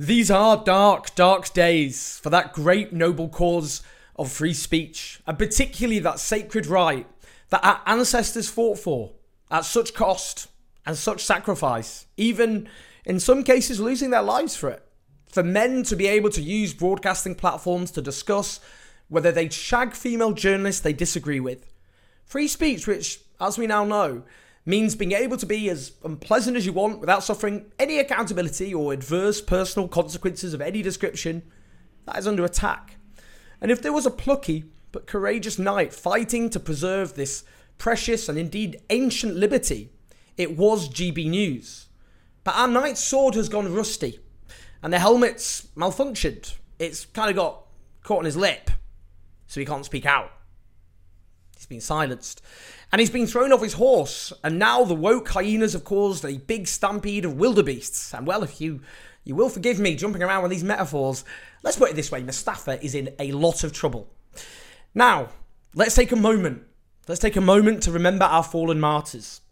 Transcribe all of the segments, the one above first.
These are dark, dark days for that great noble cause of free speech, and particularly that sacred right that our ancestors fought for at such cost and such sacrifice, even in some cases losing their lives for it. For men to be able to use broadcasting platforms to discuss whether they shag female journalists they disagree with. Free speech, which, as we now know, means being able to be as unpleasant as you want without suffering any accountability or adverse personal consequences of any description, that is under attack. And if there was a plucky but courageous knight fighting to preserve this precious and indeed ancient liberty, it was GB News. But our knight's sword has gone rusty, and the helmet's malfunctioned. It's kind of got caught on his lip, so he can't speak out. He's been silenced. And he's been thrown off his horse, and now the woke hyenas have caused a big stampede of wildebeests. And well, if you you will forgive me jumping around with these metaphors, let's put it this way: Mufasa is in a lot of trouble. Now, let's take a moment. Let's take a moment to remember our fallen martyrs.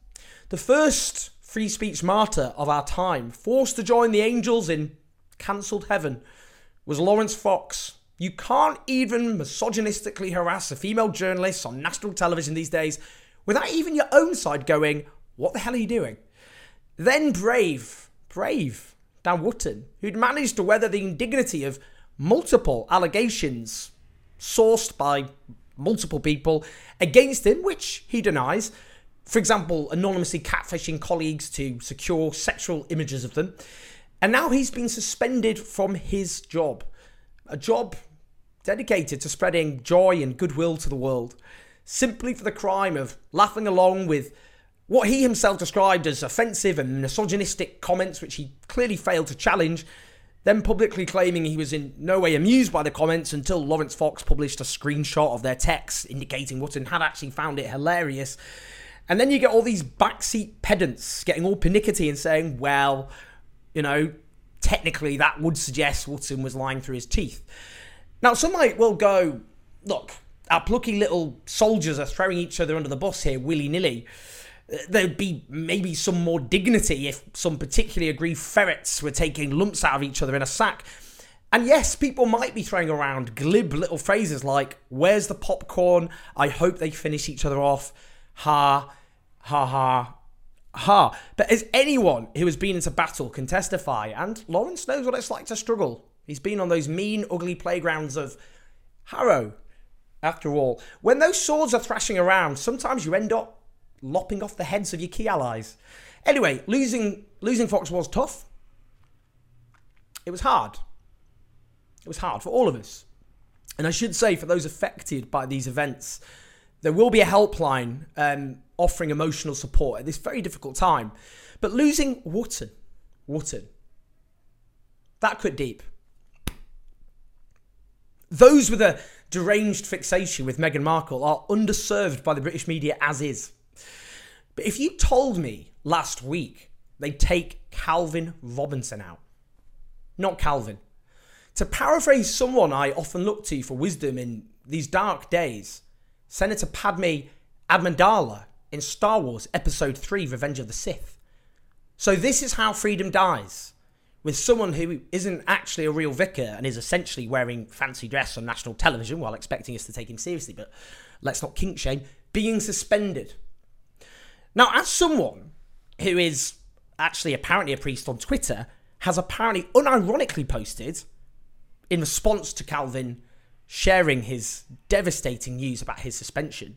The first free speech martyr of our time, forced to join the angels in cancelled heaven, was Laurence Fox. You can't even misogynistically harass a female journalist on national television these days without even your own side going, What the hell are you doing? Then brave, brave Dan Wootton, who'd managed to weather the indignity of multiple allegations sourced by multiple people against him, which he denies. For example, anonymously catfishing colleagues to secure sexual images of them. And now he's been suspended from his job, a job dedicated to spreading joy and goodwill to the world, simply for the crime of laughing along with what he himself described as offensive and misogynistic comments, which he clearly failed to challenge, then publicly claiming he was in no way amused by the comments until Laurence Fox published a screenshot of their text indicating Wootton had actually found it hilarious. And then you get all these backseat pedants getting all pernickety and saying, well, you know, technically that would suggest Wootton was lying through his teeth. Now, some might well go, look, our plucky little soldiers are throwing each other under the bus here willy nilly. There'd be maybe some more dignity if some particularly aggrieved ferrets were taking lumps out of each other in a sack. And yes, people might be throwing around glib little phrases like, Where's the popcorn? I hope they finish each other off. Ha, ha, ha, ha. But as anyone who has been into battle can testify, and Laurence knows what it's like to struggle. He's been on those mean, ugly playgrounds of Harrow. After all, when those swords are thrashing around, sometimes you end up lopping off the heads of your key allies. Anyway, losing losing Fox was tough. It was hard. It was hard for all of us. And I should say, for those affected by these events, there will be a helpline um, offering emotional support at this very difficult time. But losing Wootton, Wootton, that cut deep. Those with a deranged fixation with Meghan Markle are underserved by the British media as is. But if you told me last week they'd take Calvin Robinson out, not Calvin, to paraphrase someone I often look to for wisdom in these dark days, Senator Padme Amidala in Star Wars Episode 3 Revenge of the Sith. So, this is how freedom dies with someone who isn't actually a real vicar and is essentially wearing fancy dress on national television while expecting us to take him seriously. But let's not kink shame, being suspended now, as someone who is actually apparently a priest on Twitter, has apparently unironically posted in response to Calvin sharing his devastating news about his suspension.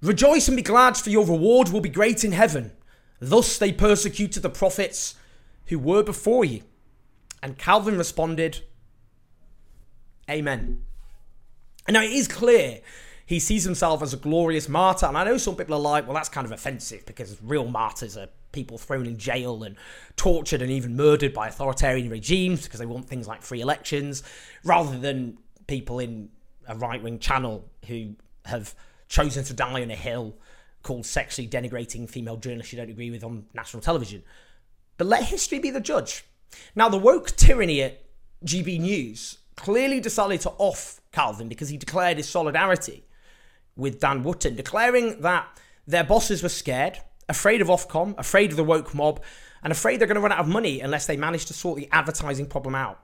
Rejoice and be glad, for your reward will be great in heaven. Thus they persecuted the prophets who were before you. And Calvin responded, Amen. And now it is clear he sees himself as a glorious martyr. And I know some people are like, well, that's kind of offensive because real martyrs are people thrown in jail and tortured and even murdered by authoritarian regimes because they want things like free elections, rather than people in a right wing channel who have chosen to die on a hill called sexually denigrating female journalists you don't agree with on national television. But let history be the judge. Now, the woke tyranny at GB News clearly decided to off Calvin because he declared his solidarity with Dan Wootton, declaring that their bosses were scared, afraid of Ofcom, afraid of the woke mob, and afraid they're going to run out of money unless they manage to sort the advertising problem out.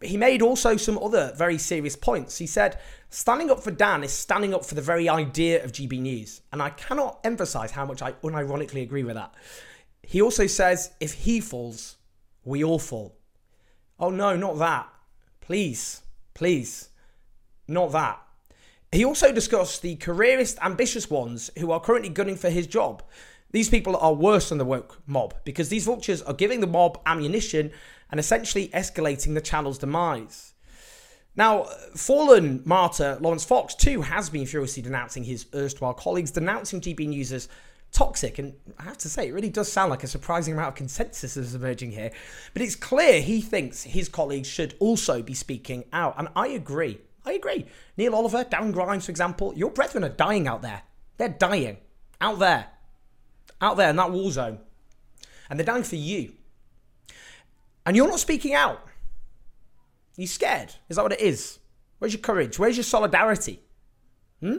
But he made also some other very serious points. He said, standing up for Dan is standing up for the very idea of GB News. And I cannot emphasize how much I unironically agree with that. He also says, if he falls, we all fall. Oh no, not that. Please, please, not that. He also discussed the careerist, ambitious ones who are currently gunning for his job. These people are worse than the woke mob because these vultures are giving the mob ammunition and essentially escalating the channel's demise. Now, fallen martyr Laurence Fox, too, has been furiously denouncing his erstwhile colleagues, denouncing GB as toxic. And I have to say, it really does sound like a surprising amount of consensus is emerging here. But it's clear he thinks his colleagues should also be speaking out. And I agree. I agree. Neil Oliver, Darren Grimes, for example, your brethren are dying out there. They're dying. Out there. Out there in that war zone. And they're dying for you. And you're not speaking out. You're scared? Is that what it is? Where's your courage? Where's your solidarity? Hmm?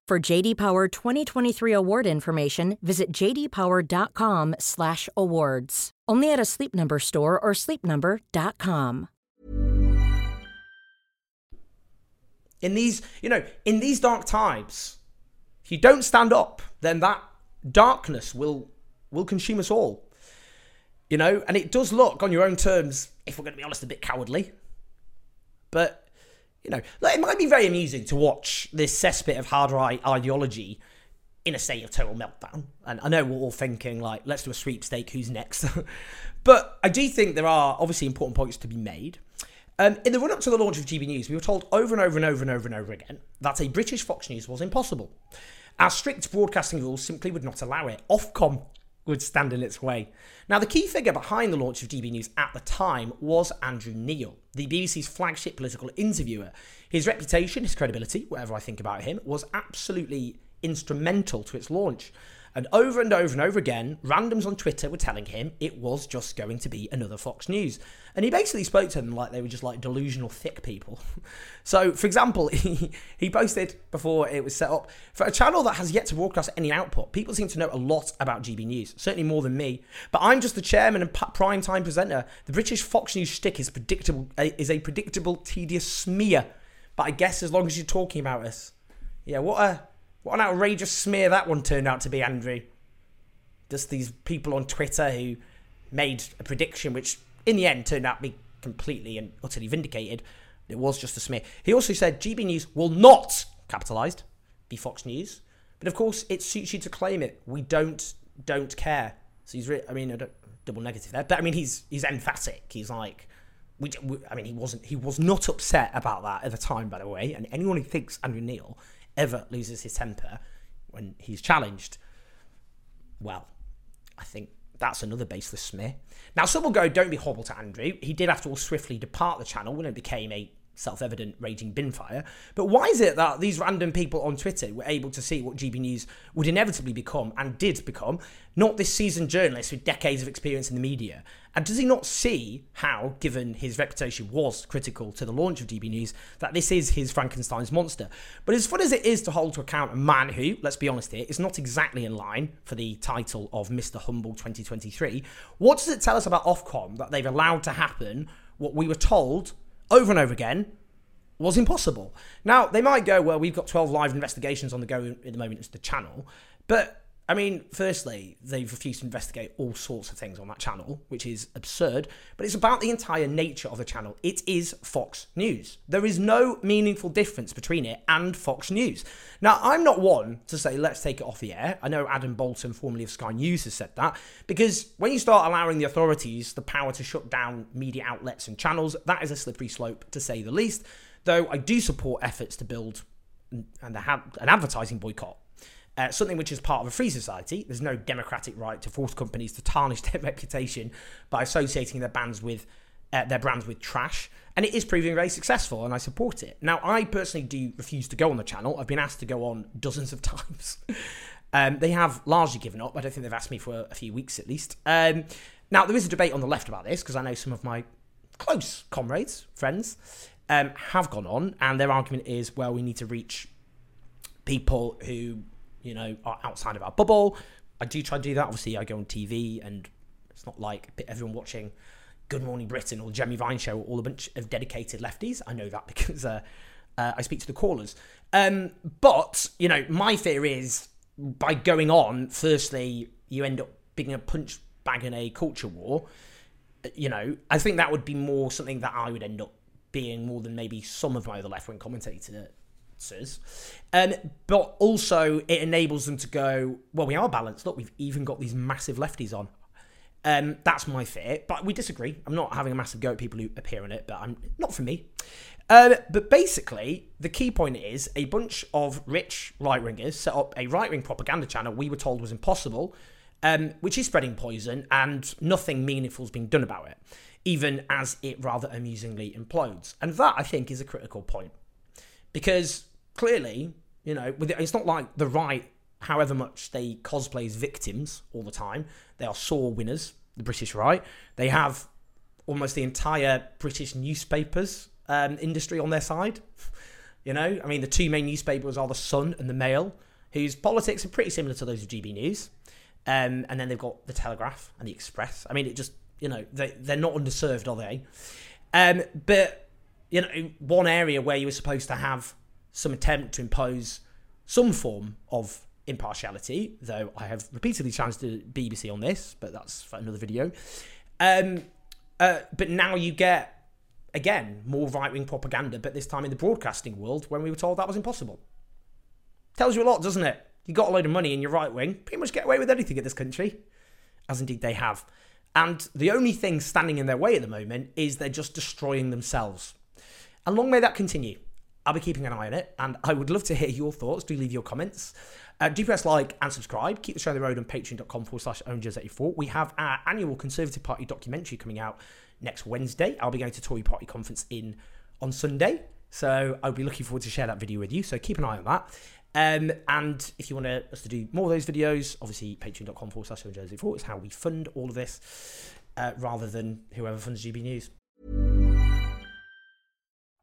For JD Power 2023 award information, visit jdpower.com/awards. Only at a Sleep Number store or sleepnumber.com. in these, you know, in these dark times, if you don't stand up, then that darkness will will consume us all. You know, and it does look on your own terms, if we're going to be honest, a bit cowardly. But you know, like, it might be very amusing to watch this cesspit of hard right ideology in a state of total meltdown. And I know we're all thinking like, let's do a sweepstake. Who's next? but I do think there are obviously important points to be made. Um, in the run up to the launch of GB News, we were told over and over and over and over and over again that a British Fox News was impossible. Our strict broadcasting rules simply would not allow it. Ofcom would stand in its way. Now, the key figure behind the launch of GB News at the time was Andrew Neil, the BBC's flagship political interviewer. His reputation, his credibility, whatever I think about him, was absolutely instrumental to its launch. And over and over and over again, randoms on Twitter were telling him it was just going to be another Fox News. And he basically spoke to them like they were just like delusional thick people. so, for example, he, he posted before it was set up for a channel that has yet to broadcast any output. People seem to know a lot about GB News, certainly more than me. But I'm just the chairman and prime time presenter. The British Fox News shtick is predictable, is a predictable, tedious smear. But I guess as long as you're talking about us, yeah, what a what an outrageous smear that one turned out to be, Andrew. Just these people on Twitter who made a prediction which, in the end, turned out to be completely and utterly vindicated. It was just a smear. He also said GB News will not, capitalised, be Fox News. But of course, it suits you to claim it. We don't don't care. So he's, I mean, double negative there. But I mean, he's he's emphatic. He's like, we, we, I mean, he wasn't he was not upset about that at the time, by the way. And anyone who thinks Andrew Neil ever loses his temper when he's challenged, well, I think that's another baseless smear. Now, some will go, don't be horrible to Andrew. He did, after all, swiftly depart the channel when it became a self evident raging bin fire. But why is it that these random people on Twitter were able to see what GB News would inevitably become and did become, not this seasoned journalist with decades of experience in the media? And does he not see how, given his reputation was critical to the launch of GB News, that this is his Frankenstein's monster? But as fun as it is to hold to account a man who, let's be honest here, is not exactly in line for the title of Mr. Humble 2023, what does it tell us about Ofcom that they've allowed to happen what we were told over and over again was impossible. Now, they might go, well, we've got 12 live investigations on the go at the moment as the channel, but I mean, firstly, they've refused to investigate all sorts of things on that channel, which is absurd, but it's about the entire nature of the channel. It is Fox News. There is no meaningful difference between it and Fox News. Now, I'm not one to say, let's take it off the air. I know Adam Boulton, formerly of Sky News, has said that, because when you start allowing the authorities the power to shut down media outlets and channels, that is a slippery slope, to say the least. Though I do support efforts to build and an advertising boycott uh, something which is part of a free society. There's no democratic right to force companies to tarnish their reputation by associating their brands with uh, their brands with trash, and it is proving very successful, and I support it. Now, I personally do refuse to go on the channel. I've been asked to go on dozens of times. um, they have largely given up. I don't think they've asked me for a few weeks at least. Um, now, there is a debate on the left about this because I know some of my close comrades, friends, um, have gone on, and their argument is, well, we need to reach people who you know, outside of our bubble. I do try to do that. Obviously, I go on TV and it's not like everyone watching Good Morning Britain or Jeremy Vine show all a bunch of dedicated lefties. I know that because uh, uh, I speak to the callers. Um, but, you know, my fear is by going on, firstly, you end up being a punch bag in a culture war. You know, I think that would be more something that I would end up being more than maybe some of my other left wing um, but also, it enables them to go, well, we are balanced. Look, we've even got these massive lefties on. Um, that's my fear, but we disagree. I'm not having a massive go at people who appear on it, but I'm not for me. Um, but basically, the key point is a bunch of rich right wingers set up a right wing propaganda channel we were told was impossible, um, which is spreading poison, and nothing meaningful is being done about it, even as it rather amusingly implodes. And that, I think, is a critical point. Because clearly, you know, it's not like the right, however much they cosplay as victims all the time, they are sore winners, the British right. They have almost the entire British newspapers um, industry on their side. You know, I mean, the two main newspapers are the Sun and the Mail, whose politics are pretty similar to those of GB News. Um, and then they've got the Telegraph and the Express. I mean, it just, you know, they, they're not underserved, are they? Um, but, you know, one area where you were supposed to have some attempt to impose some form of impartiality, though I have repeatedly challenged the BBC on this, but that's for another video. Um, uh, but now you get, again, more right wing propaganda, but this time in the broadcasting world when we were told that was impossible. Tells you a lot, doesn't it? You got a load of money in your right wing, pretty much get away with anything in this country, as indeed they have. And the only thing standing in their way at the moment is they're just destroying themselves. And long may that continue. I'll be keeping an eye on it, and I would love to hear your thoughts. Do leave your comments. Uh, do press like and subscribe. Keep the show on the road on patreon.com forward slash owenjones84. We have our annual Conservative Party documentary coming out next Wednesday. I'll be going to Tory Party conference in on Sunday, so I'll be looking forward to share that video with you. So keep an eye on that. Um, and if you want us to do more of those videos, obviously patreon.com forward slash owenjones84 is how we fund all of this, uh, rather than whoever funds GB News.